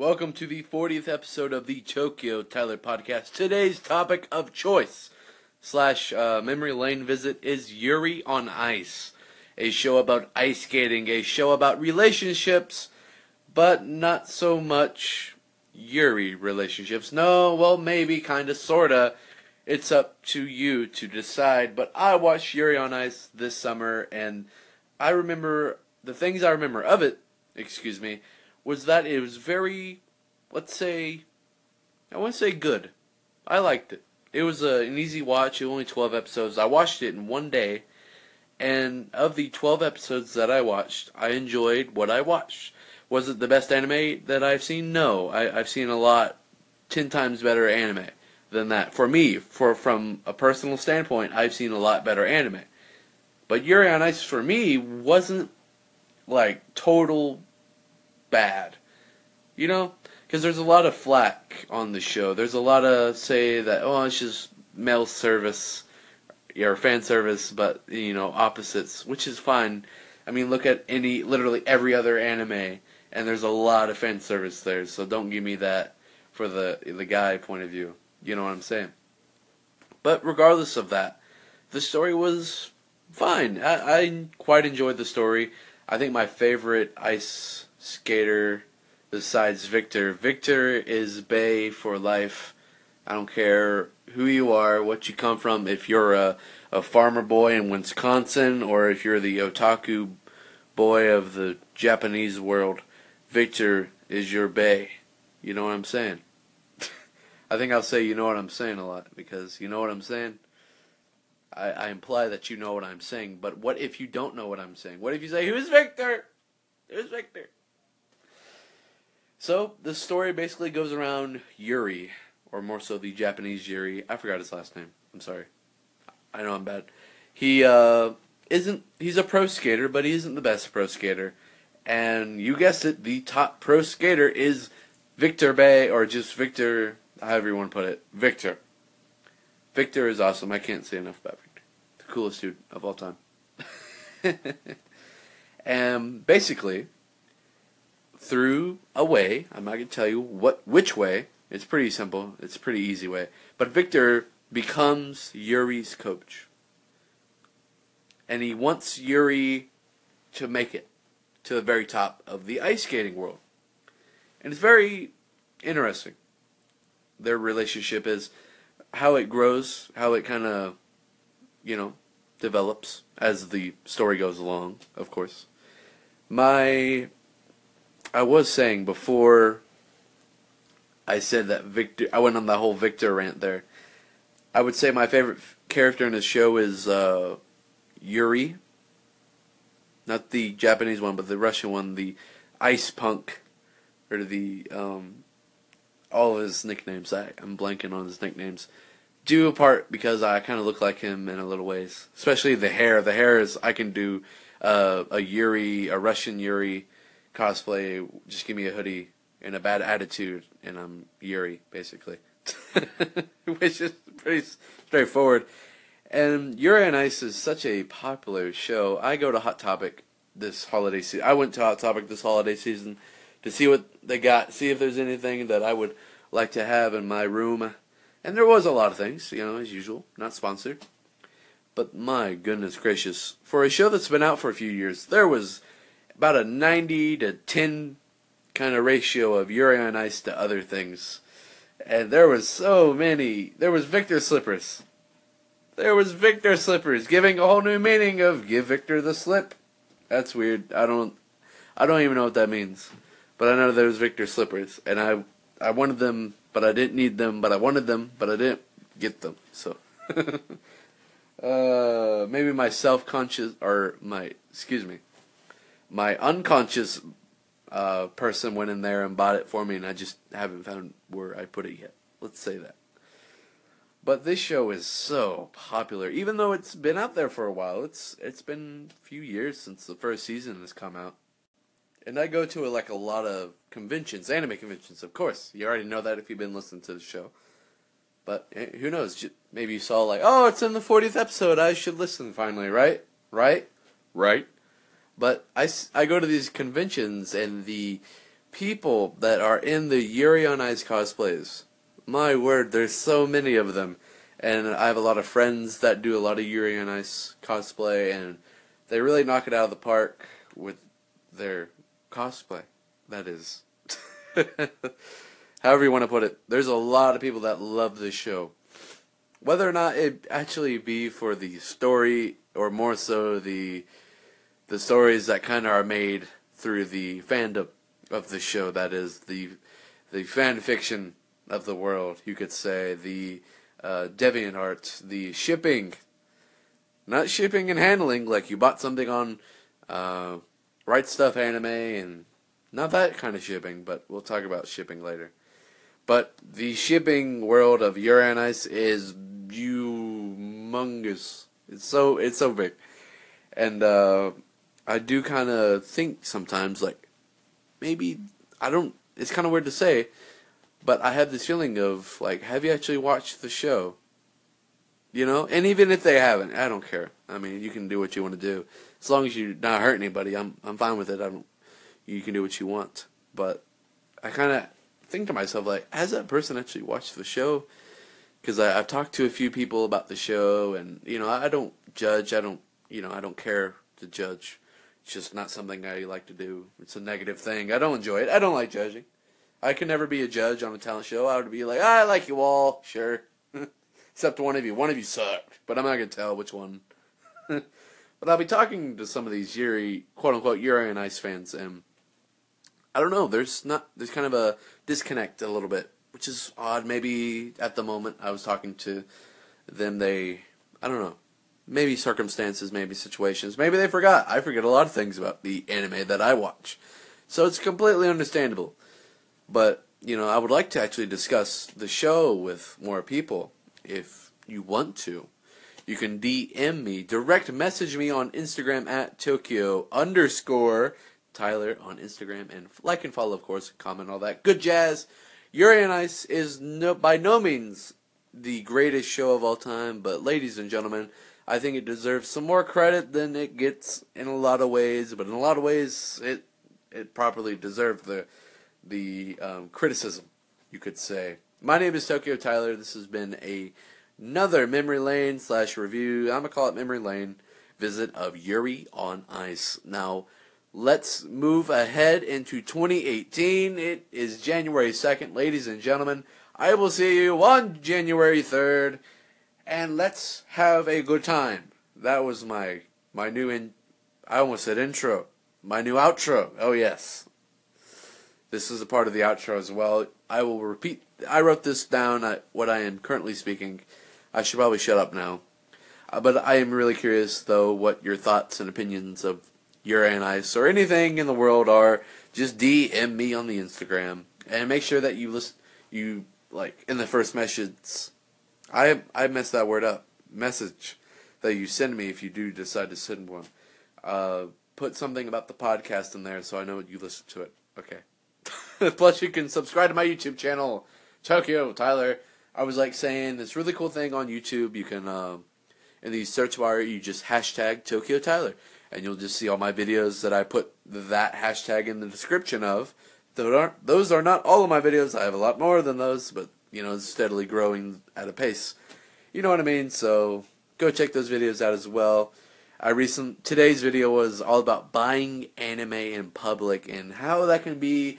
Welcome to the 40th episode of the Tokyo Tyler podcast. Today's topic of choice slash uh, memory lane visit is Yuri on Ice, a show about ice skating, a show about relationships, but not so much Yuri relationships. No, well, maybe, kinda, sorta. It's up to you to decide. But I watched Yuri on Ice this summer, and I remember the things I remember of it. Excuse me was that it was very, let's say, I want to say good. I liked it. It was a, an easy watch. It was only 12 episodes. I watched it in one day. And of the 12 episodes that I watched, I enjoyed what I watched. Was it the best anime that I've seen? No. I, I've seen a lot, 10 times better anime than that. For me, for from a personal standpoint, I've seen a lot better anime. But Yuri on Ice for me wasn't like total bad. You know? Because there's a lot of flack on the show. There's a lot of say that, oh, it's just male service or fan service, but, you know, opposites, which is fine. I mean, look at any, literally every other anime, and there's a lot of fan service there, so don't give me that for the, the guy point of view. You know what I'm saying? But regardless of that, the story was fine. I, I quite enjoyed the story. I think my favorite ice skater besides Victor. Victor is Bay for life. I don't care who you are, what you come from, if you're a, a farmer boy in Wisconsin or if you're the otaku boy of the Japanese world, Victor is your Bay. You know what I'm saying? I think I'll say you know what I'm saying a lot because you know what I'm saying? I, I imply that you know what I'm saying, but what if you don't know what I'm saying? What if you say, Who's Victor? Who's Victor? So the story basically goes around Yuri, or more so the Japanese Yuri. I forgot his last name. I'm sorry. I know I'm bad. He uh, isn't. He's a pro skater, but he isn't the best pro skater. And you guessed it, the top pro skater is Victor Bay, or just Victor, however you want to put it. Victor. Victor is awesome. I can't say enough about Victor. The coolest dude of all time. and basically, through a way. I'm not going to tell you what which way. It's pretty simple. It's a pretty easy way. But Victor becomes Yuri's coach. And he wants Yuri to make it to the very top of the ice skating world. And it's very interesting. Their relationship is how it grows, how it kind of, you know, develops as the story goes along, of course. My I was saying before I said that Victor, I went on the whole Victor rant there. I would say my favorite character in the show is uh, Yuri. Not the Japanese one, but the Russian one, the Ice Punk, or the um, all of his nicknames. I, I'm blanking on his nicknames. Due apart because I kind of look like him in a little ways, especially the hair. The hair is I can do uh, a Yuri, a Russian Yuri cosplay, just give me a hoodie and a bad attitude, and I'm Yuri, basically. Which is pretty straightforward. And Yuri on Ice is such a popular show. I go to Hot Topic this holiday season. I went to Hot Topic this holiday season to see what they got, see if there's anything that I would like to have in my room. And there was a lot of things, you know, as usual, not sponsored. But my goodness gracious, for a show that's been out for a few years, there was about a 90 to 10 kind of ratio of Yuri on Ice to other things. And there was so many. There was Victor Slippers. There was Victor Slippers giving a whole new meaning of give Victor the slip. That's weird. I don't I don't even know what that means. But I know there was Victor Slippers and I I wanted them, but I didn't need them, but I wanted them, but I didn't get them. So uh maybe my self-conscious or my excuse me my unconscious uh, person went in there and bought it for me, and I just haven't found where I put it yet. Let's say that. But this show is so popular, even though it's been out there for a while. It's it's been a few years since the first season has come out, and I go to like a lot of conventions, anime conventions. Of course, you already know that if you've been listening to the show. But eh, who knows? Maybe you saw like, oh, it's in the 40th episode. I should listen finally, right? Right? Right? But I, I go to these conventions and the people that are in the Yuri on Ice cosplays. My word, there's so many of them. And I have a lot of friends that do a lot of Yuri on Ice cosplay, and they really knock it out of the park with their cosplay. That is. However you want to put it, there's a lot of people that love this show. Whether or not it actually be for the story, or more so the the stories that kind of are made through the fandom of the show. That is the the fan fiction of the world. You could say the uh, DeviantArt, the shipping, not shipping and handling like you bought something on uh, Right Stuf Anime and not that kind of shipping, but we'll talk about shipping later. But the shipping world of Yuri on Ice is humongous. It's so it's so big, and uh, I do kind of think sometimes like maybe I don't. It's kind of weird to say, but I have this feeling of like, have you actually watched the show? You know, and even if they haven't, I don't care. I mean, you can do what you want to do as long as you not hurt anybody. I'm I'm fine with it. I don't. You can do what you want, but I kind of think to myself like, has that person actually watched the show? Because I've talked to a few people about the show, and you know, I don't judge. I don't, you know, I don't care to judge. Just not something I like to do. It's a negative thing. I don't enjoy it. I don't like judging. I can never be a judge on a talent show. I would be like, ah, I like you all, sure. Except one of you. One of you sucked. But I'm not going to tell which one. but I'll be talking to some of these Yuri, quote unquote, Yuri on Ice fans, and I don't know. There's not, there's kind of a disconnect a little bit, which is odd. Maybe at the moment I was talking to them, they, I don't know. Maybe circumstances, maybe situations. Maybe they forgot. I forget a lot of things about the anime that I watch. So it's completely understandable. But, you know, I would like to actually discuss the show with more people if you want to. You can DM me, direct message me on Instagram at Tokyo underscore Tyler on Instagram, and like and follow, of course, comment, all that good jazz. Yuri on Ice is no, by no means the greatest show of all time, but ladies and gentlemen, I think it deserves some more credit than it gets in a lot of ways, but in a lot of ways, it it properly deserved the the um, criticism, you could say. My name is Tokyo Tyler. This has been a another memory lane slash review. I'm gonna call it memory lane visit of Yuri on Ice. Now, let's move ahead into 2018. It is January 2nd, ladies and gentlemen. I will see you on January 3rd, and let's have a good time. That was my my new in. I almost said intro. My new outro. Oh yes, this is a part of the outro as well. I will repeat. I wrote this down. At what I am currently speaking. I should probably shut up now. Uh, but I am really curious, though, what your thoughts and opinions of Ice or anything in the world are. Just DM me on the Instagram and make sure that you listen. You like in the first message. I I messed that word up. Message that you send me if you do decide to send one. Uh, put something about the podcast in there so I know you listen to it. Okay. Plus, you can subscribe to my YouTube channel, Tokyo Tyler. I was like saying this really cool thing on YouTube. You can, um, in the search bar, you just hashtag Tokyo Tyler, and you'll just see all my videos that I put that hashtag in the description of. Those aren't, those are not all of my videos. I have a lot more than those, but you know, steadily growing at a pace. You know what I mean? So go check those videos out as well. I recent today's video was all about buying anime in public and how that can be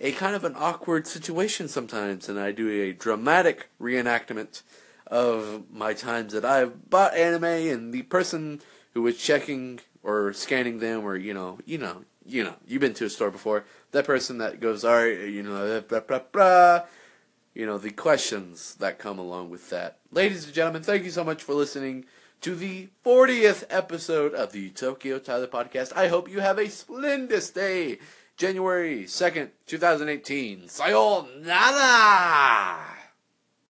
a kind of an awkward situation sometimes, and I do a dramatic reenactment of my times that I've bought anime and the person who was checking or scanning them or you know you know you know you've been to a store before that person that goes all right you know blah, blah, blah, you know the questions that come along with that ladies and gentlemen thank you so much for listening to the 40th episode of the Tokyo Tyler podcast I hope you have a splendid day January 2nd, 2018. Sayonara!